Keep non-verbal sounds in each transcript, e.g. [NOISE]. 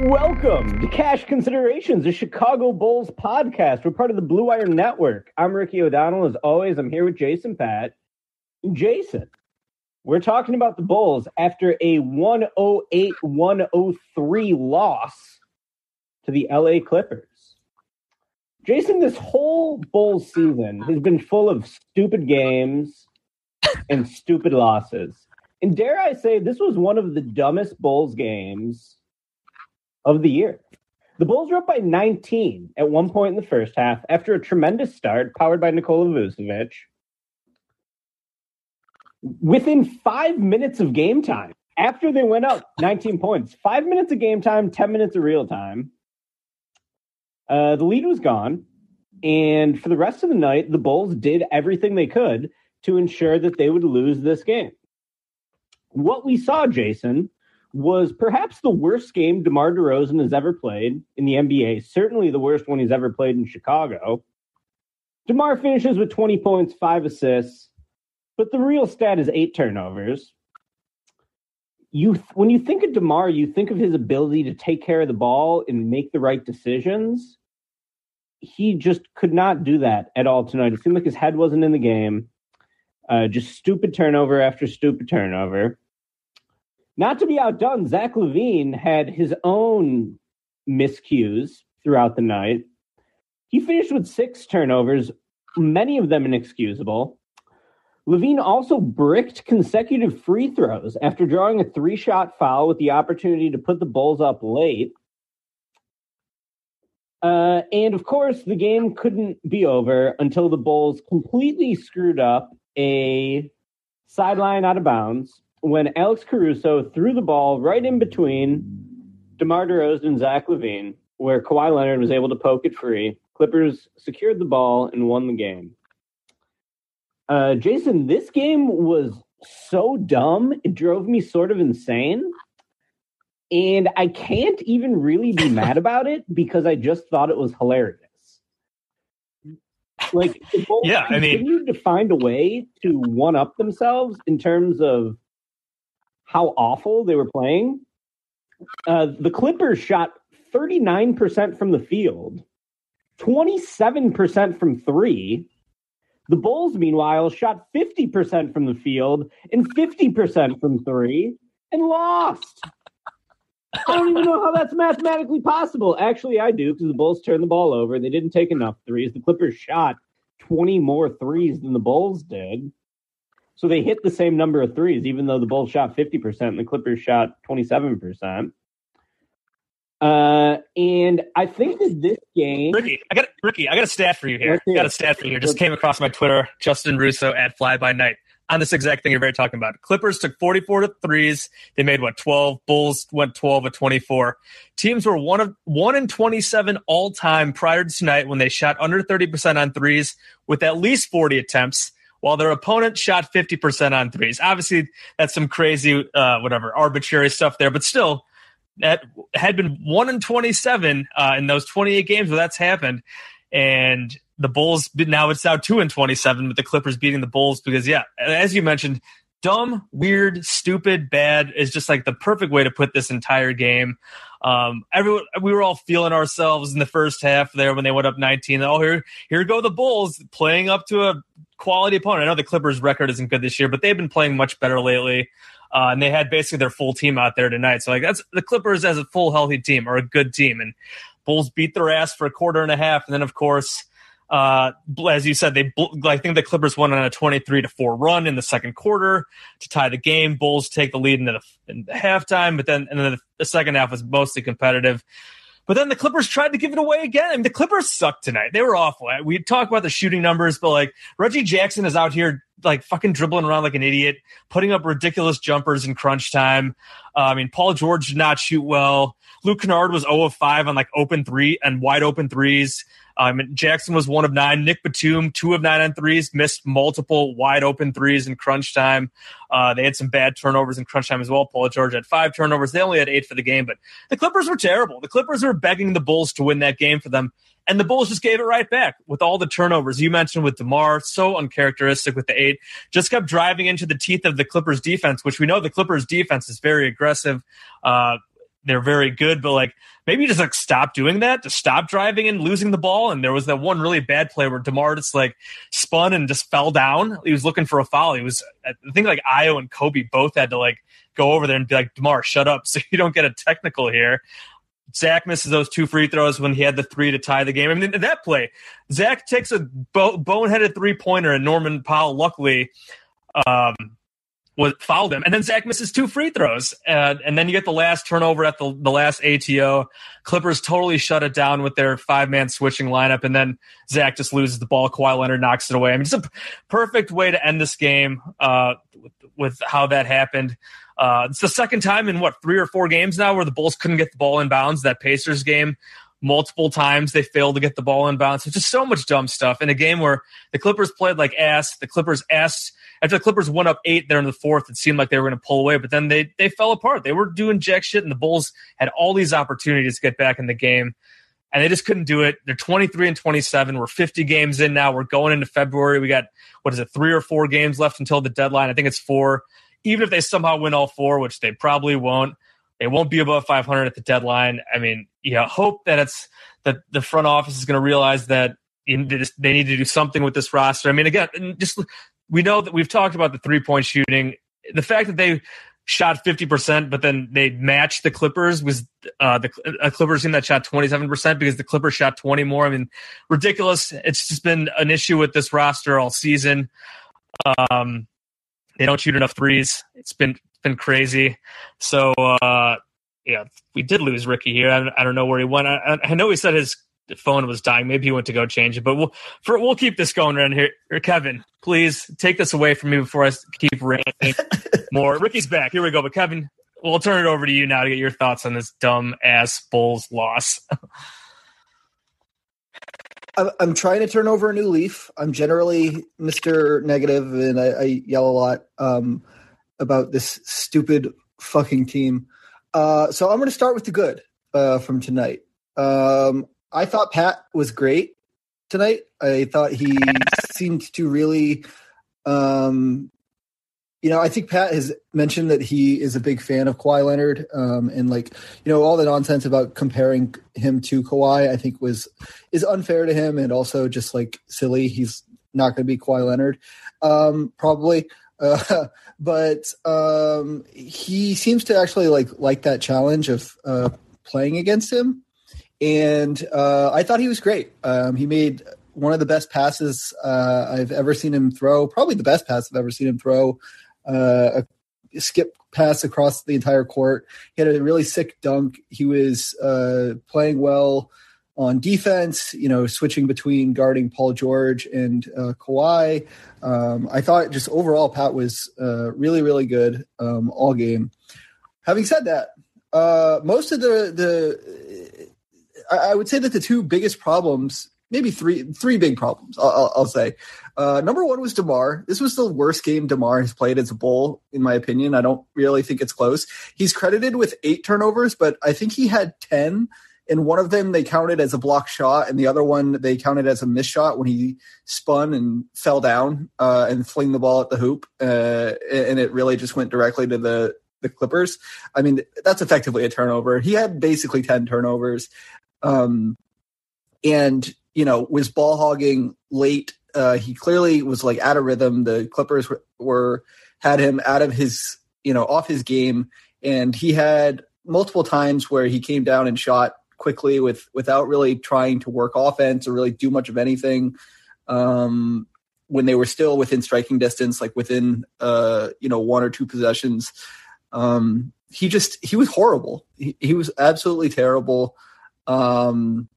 Welcome to Cash Considerations, a Chicago Bulls podcast. We're part of the Blue Wire Network. I'm Ricky O'Donnell. As always, I'm here with Jason Patt. Jason, we're talking about the Bulls after a 108 103 loss to the LA Clippers. Jason, this whole Bulls season has been full of stupid games and stupid losses. And dare I say, this was one of the dumbest Bulls games of the year. The Bulls were up by 19 at one point in the first half after a tremendous start powered by Nikola Vucevic. Within five minutes of game time, after they went up 19 points, five minutes of game time, 10 minutes of real time, uh, the lead was gone. And for the rest of the night, the Bulls did everything they could to ensure that they would lose this game. What we saw, Jason, was perhaps the worst game DeMar DeRozan has ever played in the NBA, certainly the worst one he's ever played in Chicago. DeMar finishes with 20 points, five assists, but the real stat is eight turnovers. You, when you think of DeMar, you think of his ability to take care of the ball and make the right decisions. He just could not do that at all tonight. It seemed like his head wasn't in the game. Uh, just stupid turnover after stupid turnover. Not to be outdone, Zach LaVine had his own miscues throughout the night. He finished with six turnovers, many of them inexcusable. LaVine also bricked consecutive free throws after drawing a three shot foul with the opportunity to put the Bulls up late. Uh, and of course, the game couldn't be over until the Bulls completely screwed up a sideline out of bounds when Alex Caruso threw the ball right in between DeMar DeRozan and Zach LaVine, where Kawhi Leonard was able to poke it free. Clippers secured the ball and won the game. Uh, Jason, this game was so dumb, it drove me sort of insane. And I can't even really be [LAUGHS] mad about it because I just thought it was hilarious. Like, Yeah, I mean- continued to find a way to one up themselves in terms of how awful they were playing. Uh, the Clippers shot 39% from the field, 27% from three. The Bulls, meanwhile, shot 50% from the field and 50% from three and lost. I don't even know how that's mathematically possible. Actually, I do because the Bulls turned the ball over. They didn't take enough threes. The Clippers shot 20 more threes than the Bulls did. So they hit the same number of threes, even though the Bulls shot 50% and the Clippers shot 27%. Uh, and I think that this game. Ricky, I got Ricky, I got a stat for you here. I got a stat for you. here. Just came across my Twitter. Justin Russo at Fly by Night. on this exact thing you're very talking about. Clippers took 44 to threes. They made what 12. Bulls went 12 of 24. Teams were one of one in 27 all time prior to tonight when they shot under 30% on threes with at least 40 attempts. While their opponent shot 50% on threes. Obviously, that's some crazy, uh, whatever, arbitrary stuff there, but still, that had been one in 27 uh, in those 28 games where that's happened. And the Bulls now it's now two and 27 with the Clippers beating the Bulls because, yeah, as you mentioned, dumb, weird, stupid, bad is just like the perfect way to put this entire game. Um, everyone, we were all feeling ourselves in the first half there when they went up 19. Oh, here, here go the Bulls playing up to a quality opponent. I know the Clippers' record isn't good this year, but they've been playing much better lately. Uh, and they had basically their full team out there tonight. So like that's the Clippers as a full healthy team are a good team, and Bulls beat their ass for a quarter and a half, and then of course. Uh, as you said, they I think the Clippers won on a twenty-three to four run in the second quarter to tie the game. Bulls take the lead into the, in the halftime, but then and then the, the second half was mostly competitive. But then the Clippers tried to give it away again. I mean, the Clippers sucked tonight. They were awful. We talk about the shooting numbers, but like Reggie Jackson is out here like fucking dribbling around like an idiot, putting up ridiculous jumpers in crunch time. Uh, I mean, Paul George did not shoot well. Luke Kennard was 0 of 5 on like open three and wide open threes. Um, Jackson was one of nine. Nic Batum, two of nine on threes, missed multiple wide open threes in crunch time. Uh, they had some bad turnovers in crunch time as well. Paul George had five turnovers. They only had eight for the game, but the Clippers were terrible. The Clippers were begging the Bulls to win that game for them. And the Bulls just gave it right back with all the turnovers you mentioned with DeMar, so uncharacteristic with the eight. Just kept driving into the teeth of the Clippers defense, which we know the Clippers defense is very aggressive. Uh, they're very good, but like maybe just like stop doing that, just stop driving and losing the ball. And there was that one really bad play where Demar just like spun and just fell down. He was looking for a foul. He was, I think like Ayo and Kobe both had to like go over there and be like, Demar, shut up, [LAUGHS] so you don't get a technical here. Zach misses those two free throws when he had the three to tie the game. I mean, that play, Zach takes a bo- boneheaded three pointer, and Norman Powell, luckily, um, was fouled him, and then Zach misses two free throws, and, and then you get the last turnover at the, the last ATO. Clippers totally shut it down with their five man switching lineup, and then Zach just loses the ball. Kawhi Leonard knocks it away. I mean, just a perfect way to end this game uh, with, with how that happened. Uh, it's the second time in what three or four games now where the Bulls couldn't get the ball in bounds. That Pacers game, multiple times they failed to get the ball in bounds. It's just so much dumb stuff in a game where the Clippers played like ass. The Clippers asked after the Clippers went up eight there in the fourth, it seemed like they were going to pull away, but then they they fell apart. They were doing jack shit, and the Bulls had all these opportunities to get back in the game, and they just couldn't do it. They're 23 and 27. We're 50 games in now. We're going into February. We got what is it, three or four games left until the deadline. I think it's four. Even if they somehow win all four, which they probably won't, they won't be above 500 at the deadline. I mean, yeah, hope that it's that the front office is going to realize that they need to do something with this roster. I mean, again, just we know that we've talked about the three point shooting. The fact that they shot 50%, but then they matched the Clippers was uh, the a Clippers team that shot 27% because the Clippers shot 20 more. I mean, ridiculous. It's just been an issue with this roster all season. Um, they don't shoot enough threes. It's been been crazy. So uh, yeah, we did lose Ricky here. I, I don't know where he went. I, I know he said his phone was dying. Maybe he went to go change it, but we'll for, we'll keep this going around here. Kevin, please take this away from me before I keep ranting [LAUGHS] more. Ricky's back. Here we go. But Kevin, we'll turn it over to you now to get your thoughts on this dumb ass Bulls loss. [LAUGHS] I'm trying to turn over a new leaf. I'm generally Mr. Negative, and I, I yell a lot um, about this stupid fucking team. Uh, so I'm going to start with the good uh, from tonight. Um, I thought Pat was great tonight. I thought he seemed to really, um, you know, I think Pat has mentioned that he is a big fan of Kawhi Leonard, um, and like, you know, all the nonsense about comparing him to Kawhi, I think was is unfair to him and also just like silly. He's not going to be Kawhi Leonard, um, probably. [LAUGHS] But um, he seems to actually like like that challenge of uh, playing against him and uh, I thought he was great. Um, he made one of the best passes uh, I've ever seen him throw, probably the best pass I've ever seen him throw. Uh, a skip pass across the entire court. He had a really sick dunk. He was uh, playing well on defense, you know, switching between guarding Paul George and uh, Kawhi. Um, I thought just overall Pat was uh, really, really good um, all game. Having said that, uh, most of the the I, I would say that the two biggest problems, maybe three three big problems, I'll, I'll, say. Uh, number one was Demar. This was the worst game Demar has played as a bull, in my opinion. I don't really think it's close. He's credited with eight turnovers, but I think he had ten and one of them they counted as a block shot, and the other one they counted as a miss shot when he spun and fell down uh, and fling the ball at the hoop, uh, and it really just went directly to the the Clippers. I mean, that's effectively a turnover. He had basically ten turnovers, um, and you know was ball hogging late. Uh, he clearly was like out of rhythm. The Clippers were, were had him out of his you know off his game, and he had multiple times where he came down and shot quickly with without really trying to work offense or really do much of anything. Um, when they were still within striking distance, like within uh, you know one or two possessions, um, he just he was horrible. He, he was absolutely terrible. Um,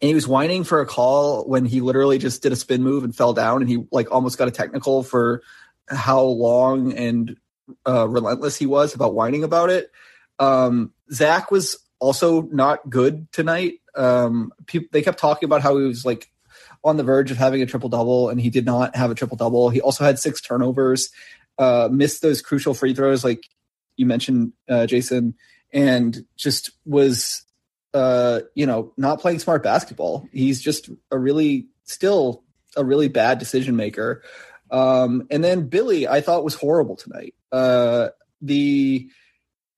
and he was whining for a call when he literally just did a spin move and fell down, and he like almost got a technical for how long and uh, relentless he was about whining about it. Um, Zach was also not good tonight. Um, people, they kept talking about how he was like on the verge of having a triple double, and he did not have a triple double. He also had six turnovers, uh, missed those crucial free throws, like you mentioned, uh, Jason, and just was, uh, you know, not playing smart basketball. He's just a really still a really bad decision maker. Um, and then Billy, I thought was horrible tonight. Uh, the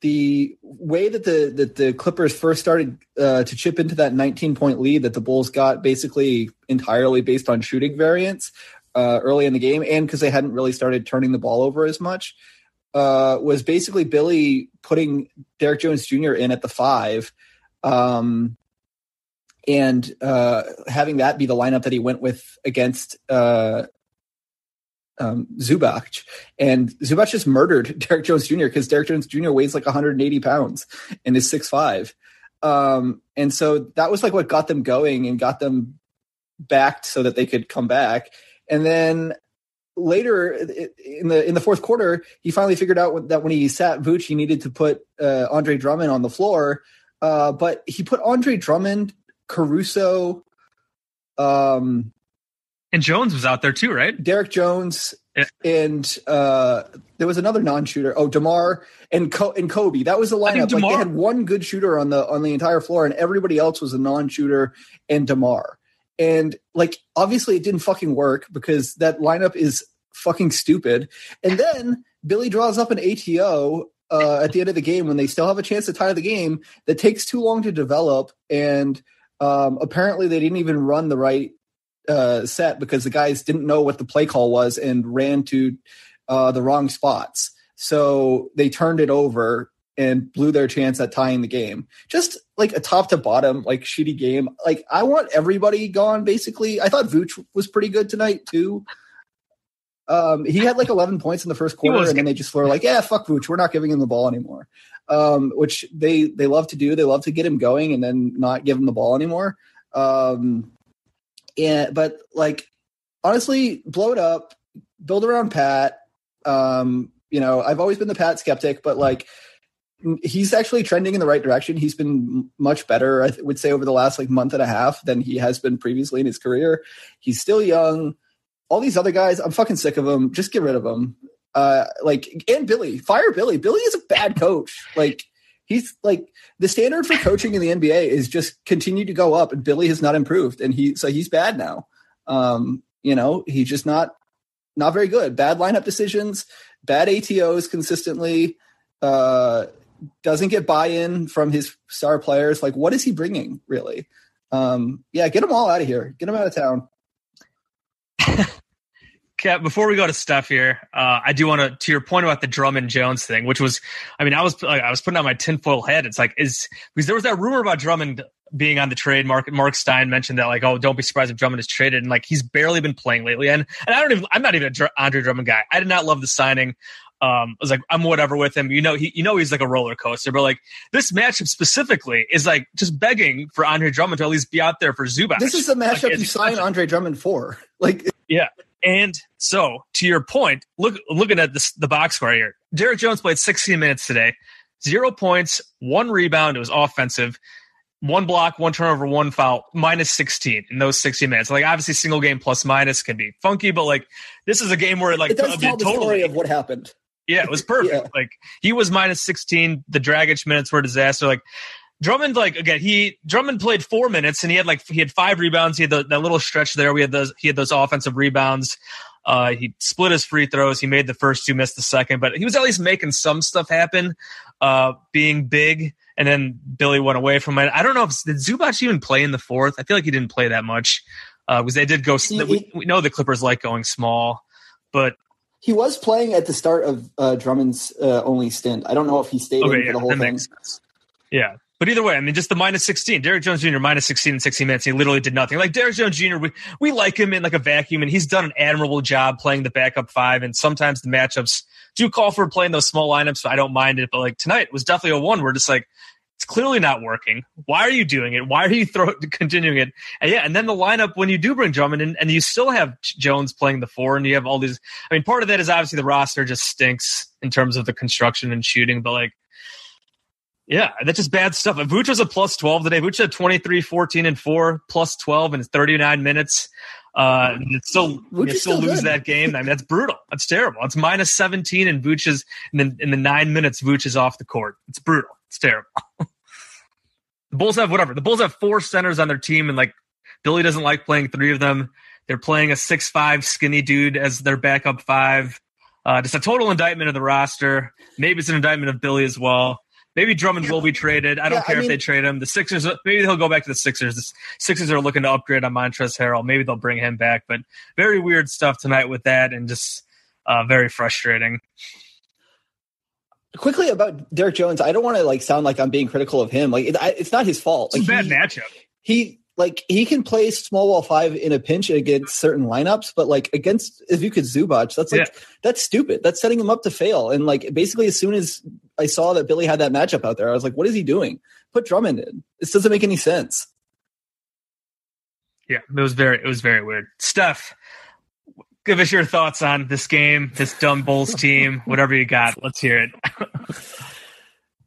the way that the that the Clippers first started uh, to chip into that 19 point lead that the Bulls got basically entirely based on shooting variance uh, early in the game, and because they hadn't really started turning the ball over as much, uh, was basically Billy putting Derrick Jones Jr. in at the five, um, and uh, having that be the lineup that he went with against uh, um, Zubac, and Zubac just murdered [LAUGHS] Derrick Jones Jr. because Derrick Jones Jr. weighs like 180 pounds and is 6'5. Um, and so that was like what got them going and got them backed so that they could come back. And then later in the in the fourth quarter, he finally figured out that when he sat Vooch, he needed to put uh, Andre Drummond on the floor. Uh, but he put Andre Drummond, Caruso, um, and Jones was out there too, right? Derrick Jones yeah. and uh, there was another non-shooter. Oh, Demar and Co- and Kobe. That was the lineup. DeMar- like they had one good shooter on the on the entire floor, and everybody else was a non-shooter and Demar. And like obviously it didn't fucking work because that lineup is fucking stupid. And then Billy draws up an ATO uh, at the end of the game when they still have a chance to tie the game that takes too long to develop and um, apparently they didn't even run the right uh, set because the guys didn't know what the play call was and ran to uh, the wrong spots. So they turned it over and blew their chance at tying the game. Just like a top to bottom, like shitty game. Like I want everybody gone. Basically, I thought Vooch was pretty good tonight too. Um, he had like 11 points in the first quarter, and then they just were like, "Yeah, fuck Vooch, we're not giving him the ball anymore." Um, which they they love to do. They love to get him going and then not give him the ball anymore. Um, and but like honestly, blow it up, build around Pat. Um, you know, I've always been the Pat skeptic, but like he's actually trending in the right direction. He's been much better, I would say, over the last like month and a half than he has been previously in his career. He's still young. All these other guys, I'm fucking sick of them. Just get rid of them. Uh, like and Billy, fire Billy. Billy is a bad coach. Like he's like the standard for coaching in the NBA is just continue to go up, and Billy has not improved, and he so he's bad now. Um, you know, he's just not not very good. Bad lineup decisions, bad ATOs consistently. Uh, doesn't get buy-in from his star players. Like, what is he bringing really? Um, yeah, get them all out of here. Get them out of town. [LAUGHS] Cap, before we go to stuff here, uh, I do want to to your point about the Drummond Jones thing, which was, I mean, I was like, I was putting on my tinfoil head. It's like is because there was that rumor about Drummond being on the trade. Mark Mark Stein mentioned that like, oh, don't be surprised if Drummond is traded, and like he's barely been playing lately. And and I don't even, I'm not even a Dr- Andre Drummond guy. I did not love the signing. Um, I was like, I'm whatever with him. You know, he, you know, he's like a roller coaster, but like this matchup specifically is like just begging for Andre Drummond to at least be out there for Zubac. This is the matchup Like, you it's sign Andre Drummond for. [LAUGHS] Like, Yeah. And so to your point, look looking at this the box score here. Derrick Jones played 16 minutes today. Zero points, one rebound. It was offensive. One block, one turnover, one foul, minus 16 in those 60 minutes. Like obviously single game plus minus can be funky, but like this is a game where like it does tell the totally story of what happened. yeah, it was perfect. [LAUGHS] Yeah. Like he was minus 16. The Dragic minutes were a disaster. Like Drummond, like again, he Drummond played four minutes and he had like he had five rebounds. He had the, that little stretch there. We had those he had those offensive rebounds. Uh, he split his free throws. He made the first two, missed the second, but he was at least making some stuff happen. Uh, being big, and then Billy went away from it. I don't know if did Zubac even play in the fourth. I feel like he didn't play that much because they did go. He- we, we know the Clippers like going small, but He was playing at the start of uh, Drummond's uh, only stint. I don't know if he stayed in Okay, for yeah, the whole thing. Yeah. But either way, I mean, just the minus 16. Derrick Jones Jr. minus 16 in 60 minutes. He literally did nothing. Like Derrick Jones Jr., we, we like him in like a vacuum, and he's done an admirable job playing the backup five. And sometimes the matchups do call for playing those small lineups, so I don't mind it. But like tonight was definitely a one We're just like, it's clearly not working. Why are you doing it? Why are you throw, [LAUGHS] continuing it? And yeah, and then the lineup when you do bring Drummond in, and you still have Jones playing the four, and you have all these. I mean, part of that is obviously the roster just stinks in terms of the construction and shooting, but like, yeah, that's just bad stuff. Vooch was a plus 12 today, Vooch had 23, 14, and 4, plus 12 in 39 minutes. Uh, still, you still still lose good. that game. I mean, that's brutal. That's terrible. It's minus 17 and Vooch is, and then in the nine minutes, Vooch is off the court. It's brutal. It's terrible. [LAUGHS] the Bulls have whatever. The Bulls have four centers on their team, and like Billy doesn't like playing three of them. They're playing a six-five skinny dude as their backup five. Uh, just a total indictment of the roster. Maybe it's an indictment of Billy as well. Maybe Drummond will be traded. I don't Yeah, I care if they trade him. The Sixers, maybe he'll go back to the Sixers. The Sixers are looking to upgrade on Montrezl Harrell. Maybe they'll bring him back. But very weird stuff tonight with that, and just uh, very frustrating. Quickly about Derrick Jones, I don't want to like sound like I'm being critical of him. Like it, I, it's not his fault. It's Like a bad he, matchup. he like he can play small ball five in a pinch against certain lineups, but like against if you could Zubac, that's like that's stupid. That's setting him up to fail. And like basically, as soon as I saw that Billy had that matchup out there, I was like, what is he doing? Put Drummond in. This doesn't make any sense. Yeah, it was very it was very weird. Steph, give us your thoughts on this game, this dumb Bulls team, whatever you got. Let's hear it. [LAUGHS]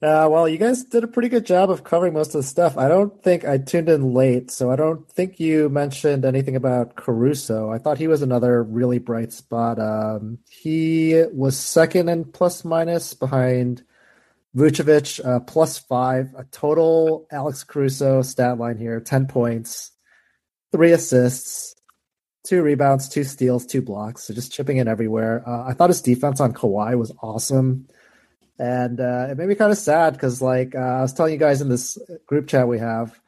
Uh, well, you guys did a pretty good job of covering most of the stuff. I don't think I tuned in late, so I don't think you mentioned anything about Caruso. I thought he was another really bright spot. Um, he was second in plus minus behind Vucevic, uh, plus five. A total Alex Caruso stat line here: ten points, three assists, two rebounds, two steals, two blocks. So just chipping in everywhere. Uh, I thought his defense on Kawhi was awesome. And uh, it made me kind of sad because, like, uh, I was telling you guys in this group chat we have,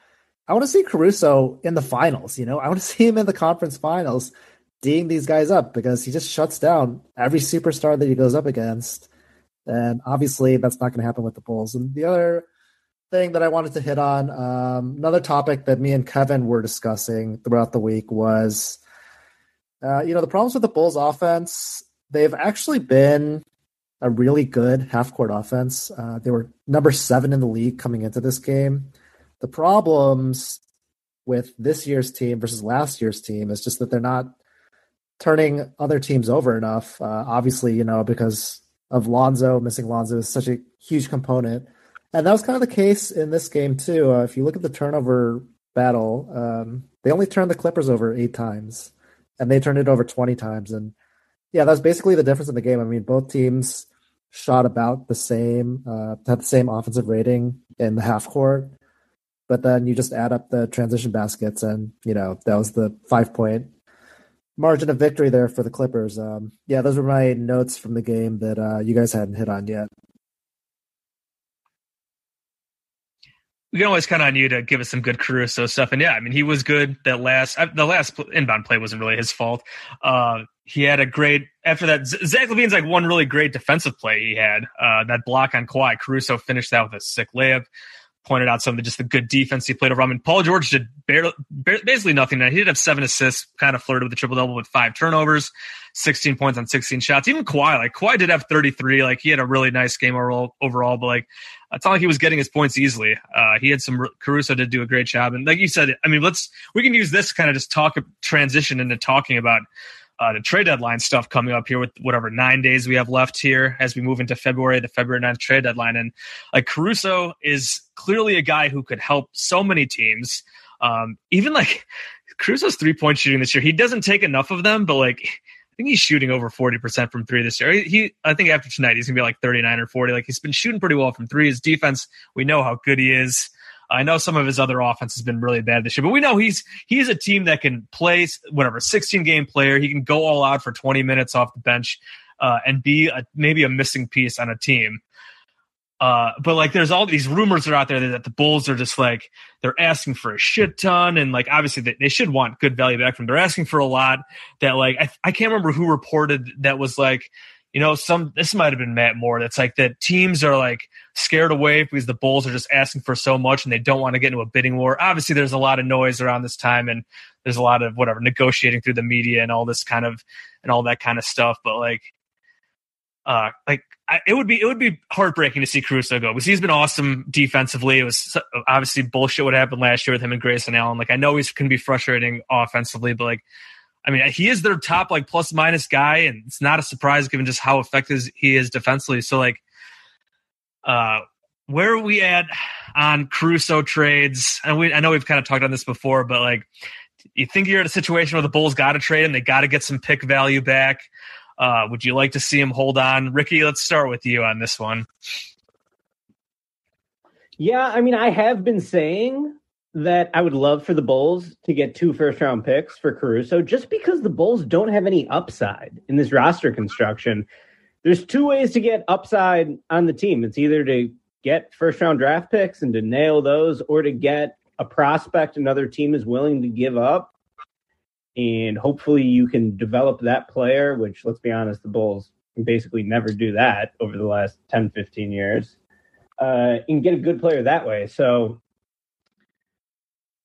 I want to see Caruso in the finals. You know, I want to [LAUGHS] see him in the conference finals, D'ing these guys up because he just shuts down every superstar that he goes up against. And obviously, that's not going to happen with the Bulls. And the other thing that I wanted to hit on, um, another topic that me and Kevin were discussing throughout the week was, uh, you know, the problems with the Bulls offense. They've actually been a really good half court offense. Uh, they were number seven in the league coming into this game. The problems with this year's team versus last year's team is just that they're not turning other teams over enough. Uh, obviously, you know, because of Lonzo, missing Lonzo is such a huge component. And that was kind of the case in this game, too. Uh, if you look at the turnover battle, um, they only turned the Clippers over eight times, and they turned it over 20 times. And yeah, that's basically the difference in the game. I mean, both teams shot about the same, uh, had the same offensive rating in the half court, but then you just add up the transition baskets, and you know that was the five point margin of victory there for the Clippers. Um, yeah, those were my notes from the game that uh, you guys hadn't hit on yet. we can always count on you to give us some good Caruso stuff. And yeah, I mean, he was good. That last, uh, the last inbound play wasn't really his fault. Uh, he had a great after that. Zach LaVine's like one really great defensive play he had. Uh, that block on Kawhi. Caruso finished that with a sick layup. pointed out some of the, just the good defense he played over. I mean, Paul George did barely, barely, basically nothing. He did have seven assists, kind of flirted with the triple double with five turnovers, 16 points on 16 shots. Even Kawhi, like Kawhi did have 33. Like he had a really nice game overall, overall but like it's not like he was getting his points easily. Uh, he had some Caruso did do a great job, and like you said, I mean, let's we can use this kind of just talk transition into talking about uh, the trade deadline stuff coming up here with whatever nine days we have left here as we move into February, the February 9th trade deadline. And like Caruso is clearly a guy who could help so many teams. Um, even like [LAUGHS] Caruso's three point shooting this year, he doesn't take enough of them, but like I think he's shooting over 40% from three this year. He, I think after tonight, he's gonna be like 39 or 40. Like he's been shooting pretty well from three. His defense, we know how good he is. I know some of his other offense has been really bad this year, but we know he's he's a team that can play whatever 16 game player. He can go all out for 20 minutes off the bench uh, and be a, maybe a missing piece on a team. Uh, but like, there's all these rumors that are out there that the Bulls are just like they're asking for a shit ton, and like obviously they, they should want good value back from. They're asking for a lot. That like I I can't remember who reported that was like you know, some this might have been Matt Moore. That's like that teams are like scared away because the Bulls are just asking for so much and they don't want to get into a bidding war. Obviously, there's a lot of noise around this time and there's a lot of whatever negotiating through the media and all this kind of and all that kind of stuff. But like, uh, like I, it would be it would be heartbreaking to see Caruso go because he's been awesome defensively. It was obviously bullshit what happened last year with him and Grayson Allen. Like I know he's can be frustrating offensively, but like I mean, he is their top like plus minus guy, and it's not a surprise given just how effective he is defensively. So like, uh, where are we at on Caruso trades? And we, I know we've kind of talked on this before, but like, you think you're in a situation where the Bulls got to trade him, they got to get some pick value back. Uh, would you like to see him hold on? Ricky, let's start with you on this one. Yeah, I mean, I have been saying that I would love for the Bulls to get two first round picks for Caruso just because the Bulls don't have any upside in this roster construction. There's two ways to get upside on the team. It's either to get first round draft picks and to nail those or to get a prospect another team is willing to give up. And hopefully you can develop that player, which let's be honest, the Bulls basically never do that over the last 10, 15 years, uh, and get a good player that way. So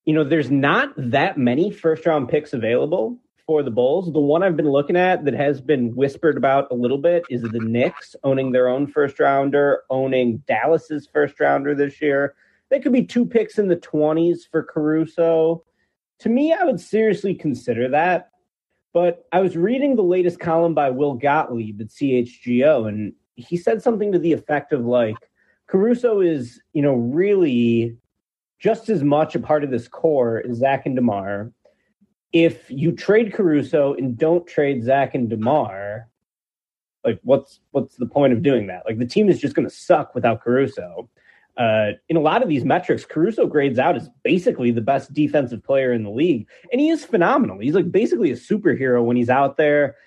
you know, there's not that many first round picks available for the Bulls. The one I've been looking at that has been whispered about a little bit is the Knicks owning their own first rounder, owning Dallas's first rounder this year. That could be two picks in the 20s for Caruso. To me, I would seriously consider that. But I was reading the latest column by Will Gottlieb at CHGO, and he said something to the effect of like, Caruso is, you know, really just as much a part of this core as Zach and DeMar. If you trade Caruso and don't trade Zach and DeMar, like what's what's the point of doing that? Like the team is just going to suck without Caruso. Uh, in a lot of these metrics, Caruso grades out as basically the best defensive player in the league, and he is phenomenal. He's like basically a superhero when he's out there.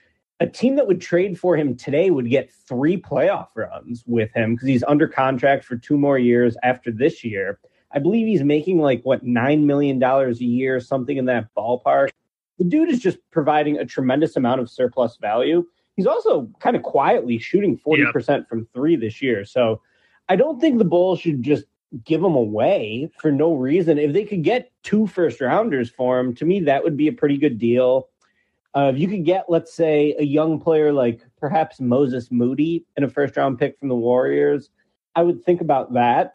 A team that would trade for him today would get three playoff runs with him because he's under contract for two more years after this year. I believe he's making like what nine million dollars a year, something in that ballpark. The dude is just providing a tremendous amount of surplus value. He's also kind of quietly shooting forty yep. percent from three this year. So I don't think the Bulls should just give him away for no reason. If they could get two first rounders for him, to me that would be a pretty good deal. Uh, if you could get, let's say, a young player like perhaps Moses Moody in a first round pick from the Warriors, I would think about that.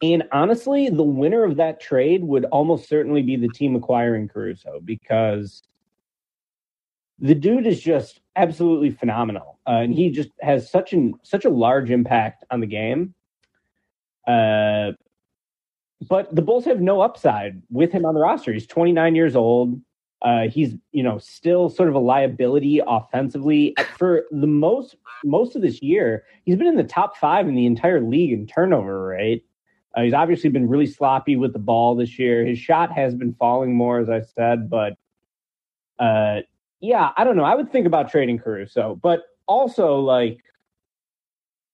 And honestly, the winner of that trade would almost certainly be the team acquiring Caruso because the dude is just absolutely phenomenal, uh, and he just has such an such a large impact on the game. Uh, but the Bulls have no upside with him on the roster. He's 29 years old. Uh, he's you know still sort of a liability offensively for the most most of this year. He's been in the top five in the entire league in turnover rate. Uh, he's obviously been really sloppy with the ball this year. His shot has been falling more, as I said, but uh, yeah, I don't know. I would think about trading Caruso, but also like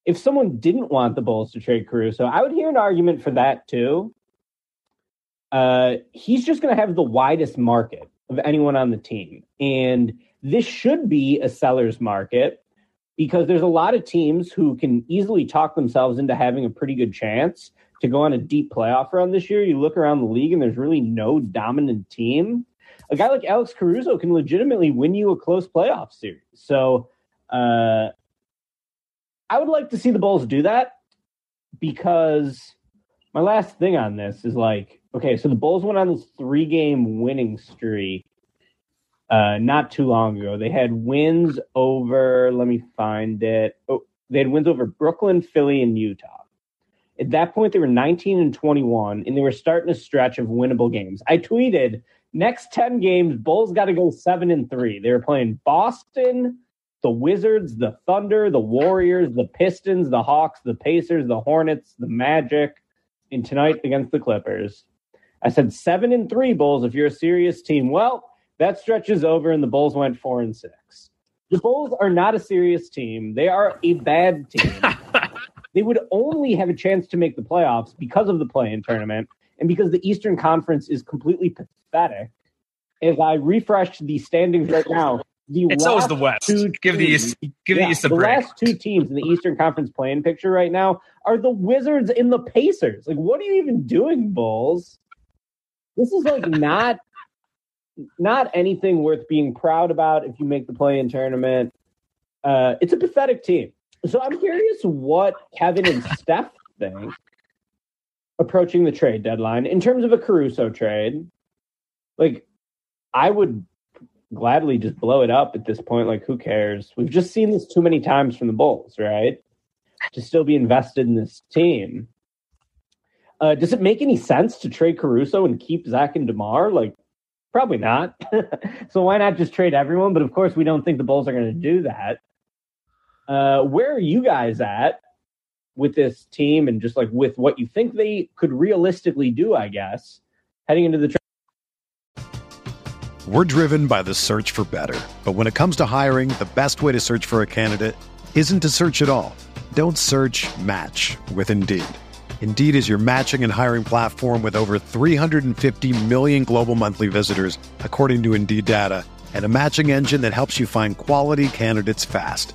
if someone didn't want the Bulls to trade Caruso, I would hear an argument for that too. Uh, he's just going to have the widest market of anyone on the team, and this should be a seller's market because there's a lot of teams who can easily talk themselves into having a pretty good chance to go on a deep playoff run this year. You look around the league and there's really no dominant team. A guy like Alex Caruso can legitimately win you a close playoff series. So uh, I would like to see the Bulls do that because my last thing on this is like, okay, so the Bulls went on this three game winning streak uh, not too long ago. They had wins over, let me find it. Oh, they had wins over Brooklyn, Philly, and Utah. At that point, they were 19 and 21, and they were starting a stretch of winnable games. I tweeted, next 10 games, Bulls got to go 7 and 3. They were playing Boston, the Wizards, the Thunder, the Warriors, the Pistons, the Hawks, the Pacers, the Hornets, the Magic, and tonight against the Clippers. I said 7 and 3 Bulls if you're a serious team. Well, that stretch is over and the Bulls went 4 and 6. The Bulls are not a serious team. They are a bad team. [LAUGHS] they would only have a chance to make the playoffs because of the play-in tournament and because the Eastern Conference is completely pathetic. As I refreshed the standings right now, the It's always the West. two Give the East, give yeah, the East a the break. last two teams in the Eastern Conference playing picture right now are the Wizards and the Pacers. Like, what are you even doing, Bulls? This is like not not anything worth being proud about if you make the play-in tournament. Uh, it's a pathetic team. So I'm curious what Kevin and Steph think approaching the trade deadline in terms of a Caruso trade. Like, I would gladly just blow it up at this point. Like, who cares? We've just seen this too many times from the Bulls, right? To still be invested in this team. Uh, does it make any sense to trade Caruso and keep Zach and DeMar? Like, probably not. [LAUGHS] so why not just trade everyone? But of course, we don't think the Bulls are going to do that. Uh, where are you guys at with this team and just like with what you think they could realistically do? I guess heading into the trade. We're driven by the search for better. But when it comes to hiring, the best way to search for a candidate isn't to search at all. Don't search match with Indeed. Indeed is your matching and hiring platform with over 350 million global monthly visitors, according to Indeed data, and a matching engine that helps you find quality candidates fast.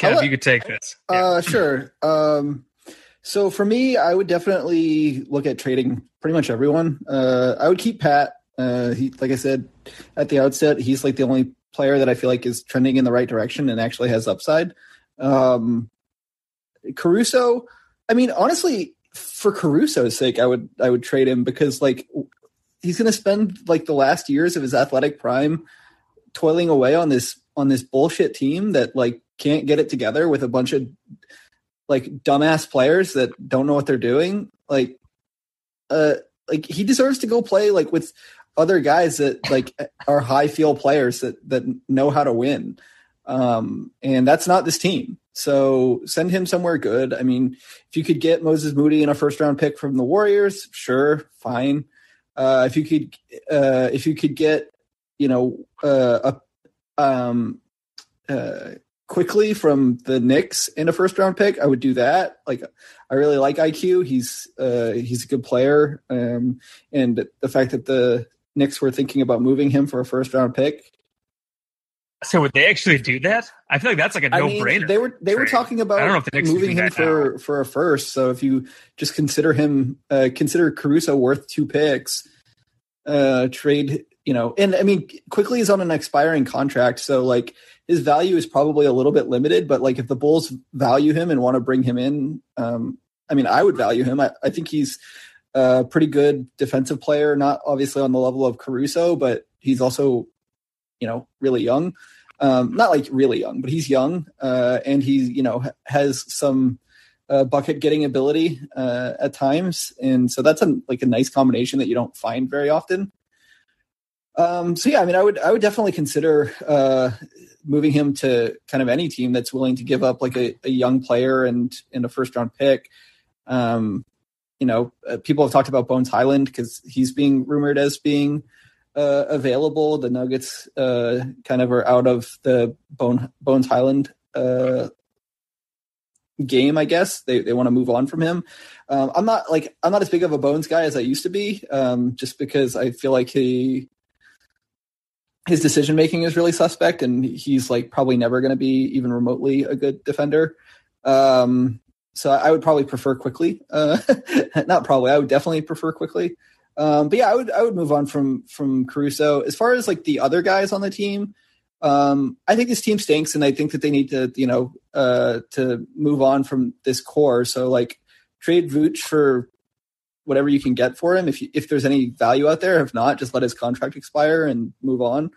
Kev, I'll you could take this. Uh, sure. Um, so for me, I would definitely look at trading pretty much everyone. Uh, I would keep Pat. Uh, he, like I said at the outset, he's like the only player that I feel like is trending in the right direction and actually has upside. Um, Caruso, I mean, honestly, for Caruso's sake, I would I would trade him because like he's going to spend like the last years of his athletic prime toiling away on this on this bullshit team that like can't get it together with a bunch of like dumbass players that don't know what they're doing. Like, uh, like he deserves to go play like with other guys that like [LAUGHS] are high field players that that know how to win. Um, and that's not this team. So send him somewhere good. I mean, if you could get Moses Moody in a first round pick from the Warriors, sure, fine. Uh, if you could, uh, if you could get, you know, uh, a, um, uh, Quickley from the Knicks in a first round pick, I would do that. Like, I really like IQ. He's uh, he's a good player, um, and the fact that the Knicks were thinking about moving him for a first round pick. So would they actually do that? I feel like that's like a no I mean, brainer. they were they were talking about I don't know if the Knicks moving him for for a first. So if you just consider him, uh, consider Caruso worth two picks, uh, trade. You know, and I mean, Quickley is on an expiring contract, so like his value is probably a little bit limited. But like if the Bulls value him and want to bring him in, um, I mean, I would value him. I, I think he's a pretty good defensive player, not obviously on the level of Caruso, but he's also, you know, really young. Um, not like really young, but he's young, uh, and he's you know has some uh, bucket getting ability uh, at times, and so that's a like a nice combination that you don't find very often. Um, so yeah, I mean, I would I would definitely consider uh, moving him to kind of any team that's willing to give up like a, a young player and and a first round pick. Um, you know, uh, people have talked about Bones Hyland because he's being rumored as being uh, available. The Nuggets uh, kind of are out of the Bone, Bones Hyland uh, game, I guess. They they want to move on from him. Um, I'm not like I'm not as big of a Bones guy as I used to be, um, just because I feel like he his decision making is really suspect, and he's like probably never going to be even remotely a good defender. Um, so I would probably prefer Quickley. Uh, [LAUGHS] not probably. I would definitely prefer Quickley. Um, but yeah, I would I would move on from from Caruso. As far as like the other guys on the team, um, I think this team stinks, and I think that they need to you know uh, to move on from this core. So like trade Vooch for whatever you can get for him. If you, if there's any value out there, if not, just let his contract expire and move on.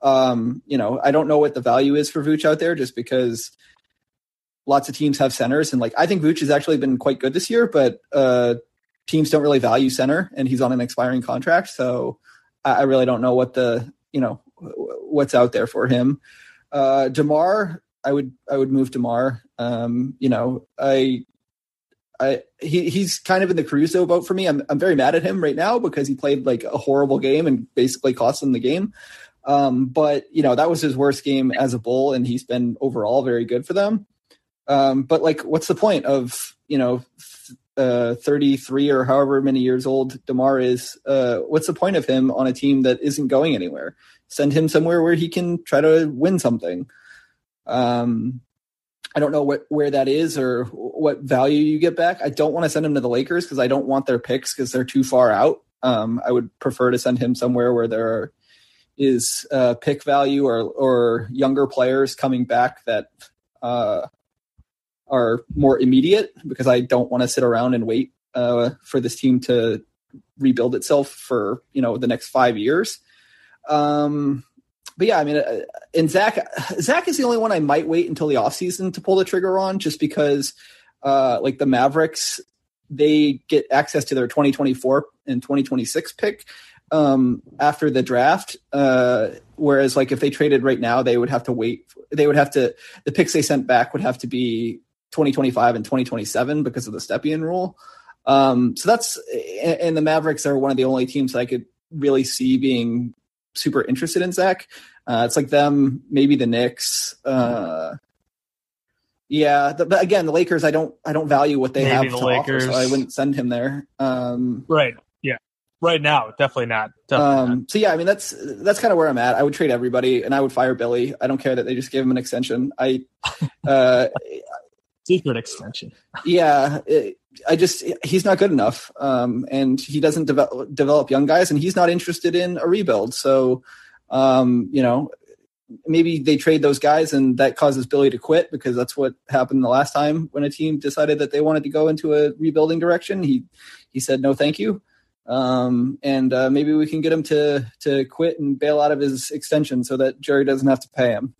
Um, you know, I don't know what the value is for Vooch out there, just because lots of teams have centers, and like I think Vooch has actually been quite good this year, but uh, teams don't really value center, and he's on an expiring contract, so I, I really don't know what the you know what's out there for him. Uh, Demar, I would I would move Demar. Um, you know, I I he he's kind of in the Caruso boat for me. I'm I'm very mad at him right now because he played like a horrible game and basically cost them the game. Um, but you know that was his worst game as a bull, and he's been overall very good for them. Um, but like, what's the point of you know, uh, 33 or however many years old Demar is? Uh, what's the point of him on a team that isn't going anywhere? Send him somewhere where he can try to win something. Um, I don't know what where that is or what value you get back. I don't want to send him to the Lakers because I don't want their picks because they're too far out. Um, I would prefer to send him somewhere where there is uh, pick value or or younger players coming back that uh, are more immediate because I don't want to sit around and wait uh, for this team to rebuild itself for you know the next five years. Um, but yeah, I mean, uh, and Zach, Zach is the only one I might wait until the offseason to pull the trigger on, just because, uh, like the Mavericks, they get access to their 2024 and 2026 pick um, after the draft. Uh, whereas, like, if they traded right now, they would have to wait. They would have to the picks they sent back would have to be 2025 and 2027 because of the Stepien rule. Um, so that's and the Mavericks are one of the only teams that I could really see being super interested in Zach. Uh, it's like them, maybe the Knicks. Uh, yeah, the, but again, the Lakers, I don't, I don't value what they Maybe have the to Lakers. offer, so I wouldn't send him there. Um, Right. Yeah. Right now, definitely not. Definitely not. um, so yeah, I mean that's that's kind of where I'm at. I would trade everybody, and I would fire Billy. I don't care that they just gave him an extension. I, uh, [LAUGHS] Secret extension. yeah, it, I just he's not good enough, um, and he doesn't develop develop young guys, and he's not interested in a rebuild. So, um, you know, maybe they trade those guys, and that causes Billy to quit because that's what happened the last time when a team decided that they wanted to go into a rebuilding direction. He he said no, thank you. Um, and uh, maybe we can get him to to quit and bail out of his extension so that Jerry doesn't have to pay him.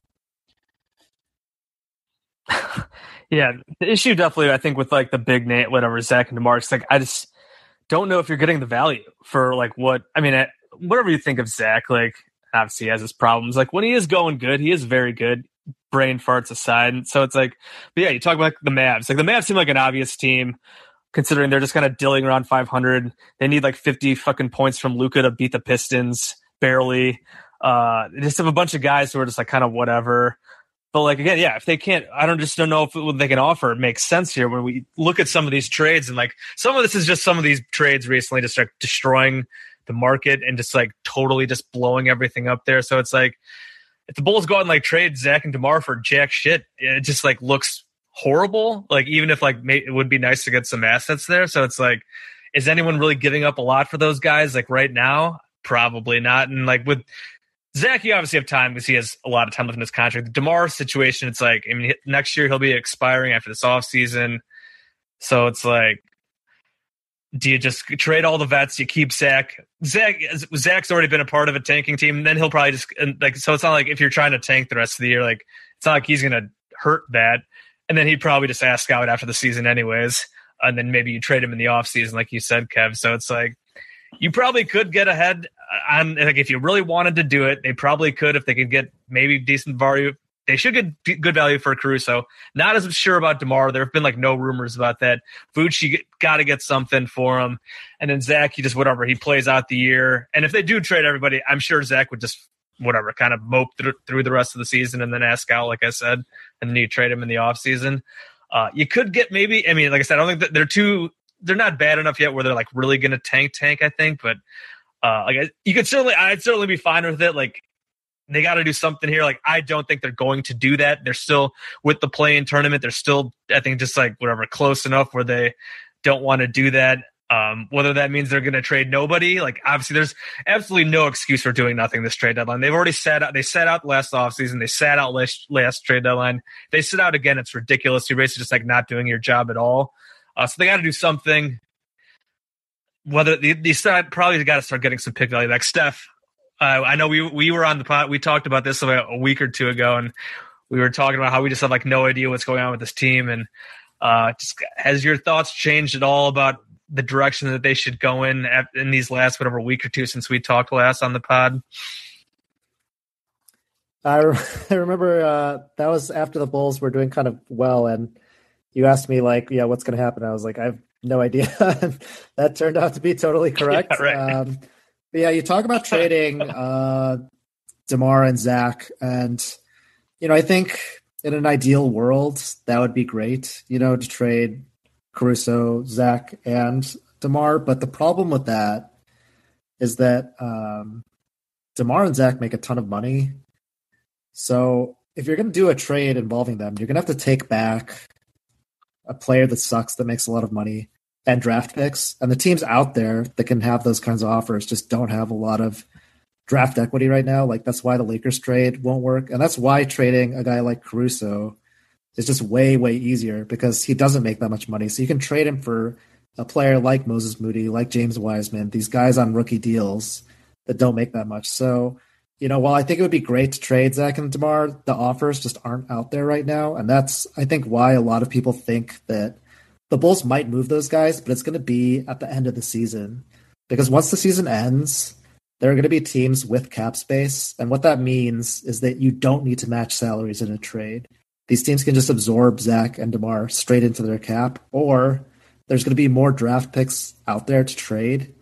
[LAUGHS] Yeah, the issue definitely, I think, with like the big name, whatever Zach and Demar, it's like I just don't know if you're getting the value for like what I mean. Whatever you think of Zach, like obviously he has his problems. Like when he is going good, he is very good. brain farts aside. So it's like, but yeah, you talk about the Mavs. Like the Mavs seem like an obvious team considering they're just kind of dilling around 500. They need like 50 fucking points from Luka to beat the Pistons barely. Uh, they just have a bunch of guys who are just like kind of whatever. But like again, yeah, if they can't, I don't just don't know if what they can offer makes sense here when we look at some of these trades and like some of this is just some of these trades recently just start destroying the market and just like totally just blowing everything up there. So it's like if the Bulls go out and like trade Zach and Demar for jack shit, it just like looks horrible. Like even if like may, it would be nice to get some assets there. So it's like, is anyone really giving up a lot for those guys? Like right now, probably not. And like with Zach, you obviously have time because he has a lot of time left in his contract. The Demar situation, it's like I mean next year he'll be expiring after this off season, so it's like. Do you just trade all the vets? You keep Zach. Zach Zach's already been a part of a tanking team. Then he'll probably just like so. It's not like if you're trying to tank the rest of the year, like it's not like he's gonna hurt that and then he'd probably just ask out after the season anyways and then maybe you trade him in the offseason like you said kev so it's like you probably could get ahead on like if you really wanted to do it they probably could if they could get maybe decent value they should get good value for Caruso. Not as sure about Demar. There have been like no rumors about that. You got to get something for him, and then Zach, you just whatever he plays out the year. And if they do trade everybody, I'm sure Zach would just whatever, kind of mope through, the rest of the season and then ask out, like I said, and then you trade him in the offseason. Uh, you could get maybe, I mean, like I said, I don't think they're too, they're not bad enough yet where they're like really going to tank tank, I think, but uh, like you could certainly, I'd certainly be fine with it. Like they got to do something here. Like I don't think they're going to do that. They're still with the play in tournament. They're still, I think, just like whatever, close enough where they don't want to do that. Um, whether that means they're going to trade nobody, like obviously there's absolutely no excuse for doing nothing this trade deadline. They've already sat out, they sat out last offseason. They sat out last, last trade deadline. They sit out again. It's ridiculous. You're basically just like not doing your job at all. Uh, so they got to do something. Whether they, start, probably got to start getting some pick value back. Steph, uh, I know we, we were on the pot. We talked about this about a week or two ago and we were talking about how we just have like no idea what's going on with this team. And, uh, just has your thoughts changed at all about the direction that they should go in in these last whatever week or two since we talked last on the pod? I, [LAUGHS] I remember uh, that was after the Bulls were doing kind of well, and you asked me like, "Yeah, what's going to happen?" I was like, "I have no idea." [LAUGHS] that turned out to be totally [LAUGHS] correct. Yeah, right. um, yeah, you talk about trading [LAUGHS] uh, Demar and Zach, and you know, I think in an ideal world that would be great. You know, to trade Caruso, Zach, and Demar. But the problem with that is that um, Demar and Zach make a ton of money. So if you're going to do a trade involving them, you're going to have to take back a player that sucks that makes a lot of money and draft picks. And the teams out there that can have those kinds of offers just don't have a lot of draft equity right now. Like that's why the Lakers trade won't work. And that's why trading a guy like Caruso is just way way easier because he doesn't make that much money. So you can trade him for a player like Moses Moody, like James Wiseman, these guys on rookie deals that don't make that much. So, you know, while I think it would be great to trade Zach and Demar, the offers just aren't out there right now, and that's I think why a lot of people think that the Bulls might move those guys, but it's going to be at the end of the season. Because once the season ends, there are going to be teams with cap space, and what that means is that you don't need to match salaries in a trade. These teams can just absorb Zach and DeMar straight into their cap, or there's going to be more draft picks out there to trade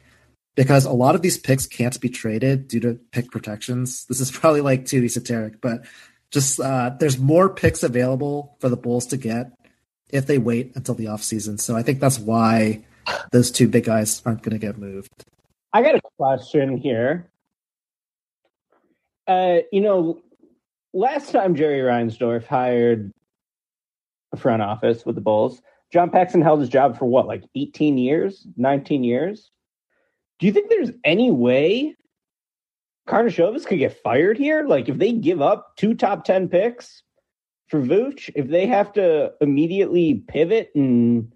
because a lot of these picks can't be traded due to pick protections. This is [LAUGHS] probably like too esoteric, but just uh, there's more picks available for the Bulls to get if they wait until the offseason. So I think that's why those two big guys aren't going to get moved. I got a question here. Uh, you know, last time Jerry Reinsdorf hired a front office with the Bulls, John Paxson held his job for what, like 18 years, 19 years? Do you think there's any way Karnisovas could get fired here? Like, if they give up two top 10 picks for Vooch, if they have to immediately pivot and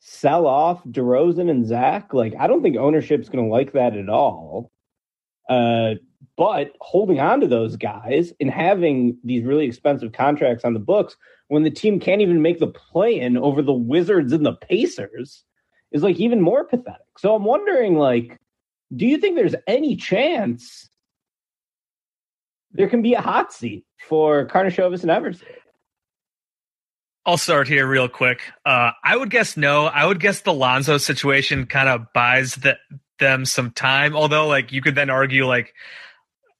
sell off DeRozan and Zach, like, I don't think ownership's going to like that at all. Uh, but holding on to those guys and having these really expensive contracts on the books when the team can't even make the play in over the Wizards and the Pacers is like even more pathetic. So I'm wondering, like, do you think there's any chance there can be a hot seat for Karnisovas and Eversley? I'll start here real quick. Uh, I would guess no. I would guess the Lonzo situation kind of buys the, them some time. Although, like, you could then argue, like,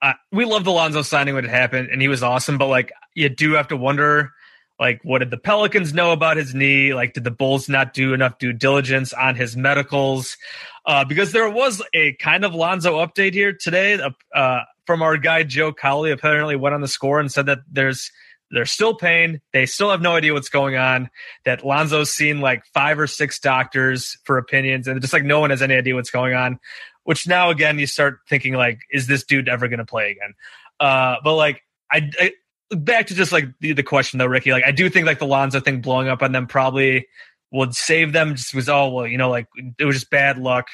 uh, we love the Lonzo signing when it happened, and he was awesome. But like, you do have to wonder, like, what did the Pelicans know about his knee? Like, did the Bulls not do enough due diligence on his medicals? Uh, because there was a kind of Lonzo update here today uh, from our guy Joe Cowley. Apparently, went on the score and said that there's they're still pain. They still have no idea what's going on. That Lonzo's seen like five or six doctors for opinions, and just like no one has any idea what's going on. Which now again you start thinking like, is this dude ever going to play again? Uh, but like I back to just like the, the question though, Ricky. Like I do think like the Lonzo thing blowing up on them probably would save them. Just was oh well, you know, like it was just bad luck.